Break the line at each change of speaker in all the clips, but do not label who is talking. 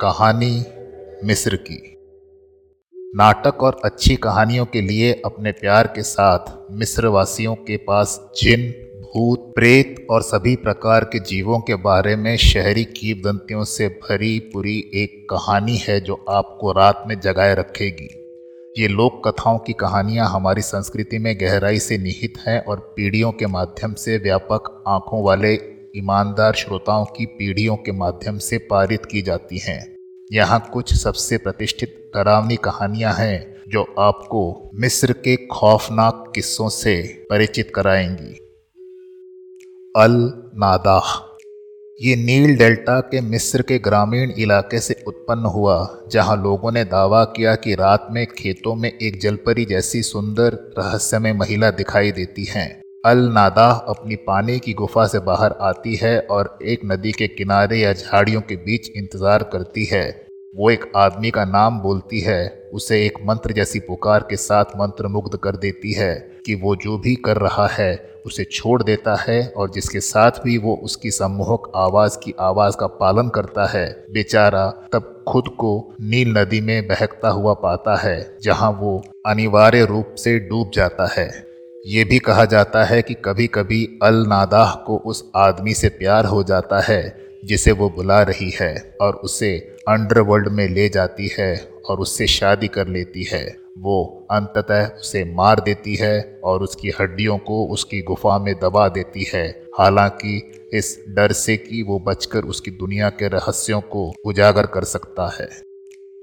कहानी मिस्र की। नाटक और अच्छी कहानियों के लिए अपने प्यार के साथ मिस्र वासियों के पास जिन, भूत, प्रेत और सभी प्रकार के जीवों के बारे में शहरी कीवदंतियों से भरी पूरी एक कहानी है जो आपको रात में जगाए रखेगी। ये लोक कथाओं की कहानियाँ हमारी संस्कृति में गहराई से निहित हैं और पीढ़ियों के माध्यम से व्यापक आँखों वाले ईमानदार श्रोताओं की पीढ़ियों के माध्यम से पारित की जाती हैं। यहाँ कुछ सबसे प्रतिष्ठित डरावनी कहानियाँ हैं, जो आपको मिस्र के खौफनाक किस्सों से परिचित कराएँगी। अल नादाह ये नील डेल्टा के मिस्र के ग्रामीण इलाके से उत्पन्न हुआ, जहाँ लोगों ने दावा किया कि रात में खेतों में एक जलपरी जैसी सुंदर रहस्यमय महिला दिखाई देती हैं। अल नादाह अपनी पानी की गुफा से बाहर आती है और एक नदी के किनारे या झाड़ियों के बीच इंतज़ार करती है। वो एक आदमी का नाम बोलती है। उसे एक मंत्र जैसी पुकार के साथ मंत्र मुग्ध कर देती है कि वो जो भी कर रहा है, उसे छोड़ देता है और जिसके साथ भी वो उसकी सम्मोहक आवाज़ की आवाज़ का पालन करता है, बेचारा तब खुद को नील नदी में बहकता हुआ पाता है, जहाँ वो अनिवार्य रूप से डूब जाता है। ये भी कहा जाता है कि कभी कभी अल नादाह को उस आदमी से प्यार हो जाता है, जिसे वो बुला रही है और उसे अंडरवर्ल्ड में ले जाती है और उससे शादी कर लेती है। वो अंततः उसे मार देती है और उसकी हड्डियों को उसकी गुफा में दबा देती है। हालाँकि इस डर से कि वो बचकर उसकी दुनिया के रहस्यों को उजागर कर सकता है।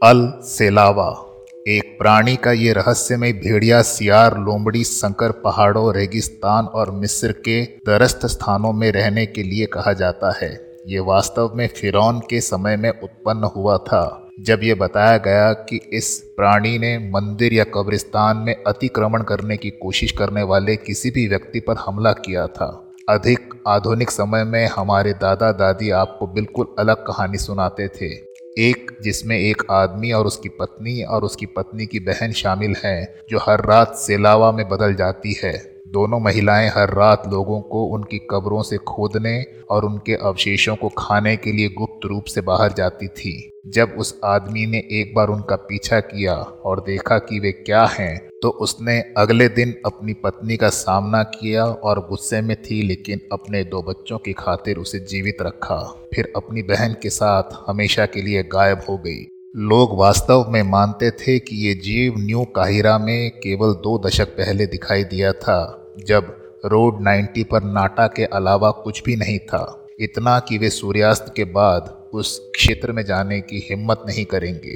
अल सेलावा एक प्राणी का ये रहस्यमय भेड़िया, सियार, लोमड़ी, संकर पहाड़ों, रेगिस्तान और मिस्र के दरस्त स्थानों में रहने के लिए कहा जाता है। ये वास्तव में फिरौन के समय में उत्पन्न हुआ था, जब ये बताया गया कि इस प्राणी ने मंदिर या कब्रिस्तान में अतिक्रमण करने की कोशिश करने वाले किसी भी व्यक्ति पर हमला किया था। अधिक आधुनिक समय में हमारे दादा दादी आपको बिल्कुल अलग कहानी सुनाते थे। एक जिसमें एक आदमी और उसकी पत्नी और उसकी पत्नी की बहन शामिल हैं, जो हर रात सेलावा में बदल जाती है। दोनों महिलाएँ हर रात लोगों को उनकी कब्रों से खोदने और उनके अवशेषों को खाने के लिए गुप्त रूप से बाहर जाती थी। जब उस आदमी ने एक बार उनका पीछा किया और देखा कि वे क्या हैं तो उसने अगले दिन अपनी पत्नी का सामना किया और गुस्से में थी, लेकिन अपने दो बच्चों की खातिर उसे जीवित रखा। फिर अपनी बहन के साथ हमेशा के लिए गायब हो गई। लोग वास्तव में मानते थे कि ये जीव न्यू काहिरा में केवल दो दशक पहले दिखाई दिया था, जब रोड 90 पर नाटा के अलावा कुछ भी नहीं था। इतना कि वे सूर्यास्त के बाद उस क्षेत्र में जाने की हिम्मत नहीं करेंगे।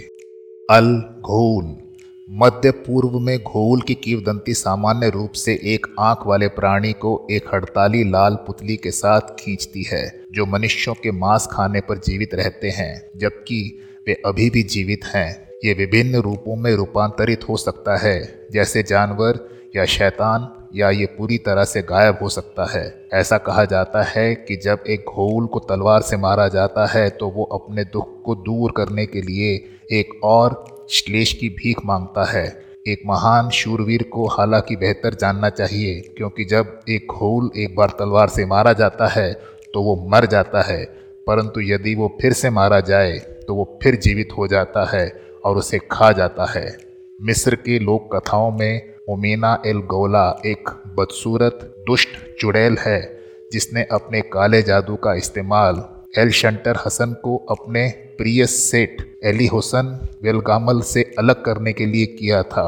अल घोल मध्य पूर्व में घोल की कीवदंती सामान्य रूप से एक आँख वाले प्राणी को एक हड़ताली लाल पुतली के साथ खींचती है, जो मनुष्यों के मांस खाने पर जीवित रहते हैं, जबकि वे अभी भी जीवित हैं। ये विभिन्न रूपों में रूपांतरित हो सकता है, जैसे जानवर या शैतान, या ये पूरी तरह से गायब हो सकता है। ऐसा कहा जाता है कि जब एक घोल को तलवार से मारा जाता है तो वो अपने दुख को दूर करने के लिए एक और श्लेष की भीख माँगता है। एक महान शूरवीर को हालाँकि बेहतर जानना चाहिए, क्योंकि जब एक घोल एक बार तलवार से मारा जाता है तो वो मर जाता है। परंतु यदि वो फिर से मारा जाए तो वो फिर जीवित हो जाता है और उसे खा जाता है। मिस्र की लोक कथाओं में ओमेना एल गौला एक बदसूरत, दुष्ट चुड़ैल है, जिसने अपने काले जादू का इस्तेमाल एल शंटर हसन को अपने प्रिय सेठ एली हुसन वेलगामल से अलग करने के लिए किया था।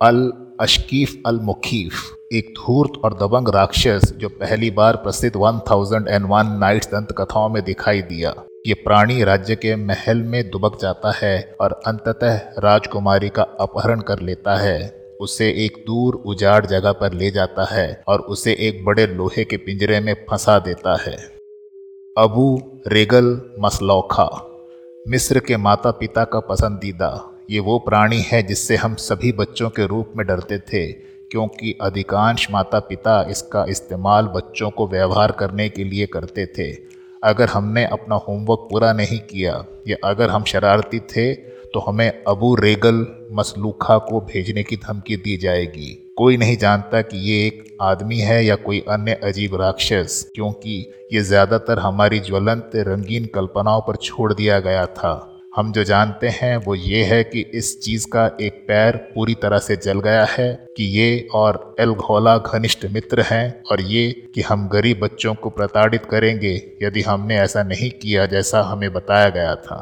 अल अशकीफ अल मुखीफ, एक धूर्त और दबंग राक्षस जो पहली बार प्रसिद्ध one thousand and one nights दंत कथाओं में दिखाई दिया। ये प्राणी राज्य के महल में दुबक जाता है और अंततः राजकुमारी का अपहरण कर लेता है। उसे एक दूर उजाड़ जगह पर ले जाता है और उसे एक बड़े लोहे के पिंजरे में फंसा देता है। अबू रेगल मसलौखा, मिस्र के माता पिता का पसंदीदा। ये वो प्राणी है जिससे हम सभी बच्चों के रूप में डरते थे, क्योंकि अधिकांश माता पिता इसका इस्तेमाल बच्चों को व्यवहार करने के लिए करते थे। अगर हमने अपना होमवर्क पूरा नहीं किया, या अगर हम शरारती थे तो हमें अबू रेगल मसलूखा को भेजने की धमकी दी जाएगी। कोई नहीं जानता कि ये एक आदमी है या कोई अन्य अजीब राक्षस, क्योंकि ये ज़्यादातर हमारी ज्वलंत रंगीन कल्पनाओं पर छोड़ दिया गया था। हम जो जानते हैं वो ये है कि इस चीज़ का एक पैर पूरी तरह से जल गया है कि ये और एल घोला घनिष्ठ मित्र हैं और ये कि हम गरीब बच्चों को प्रताड़ित करेंगे यदि हमने ऐसा नहीं किया जैसा हमें बताया गया था।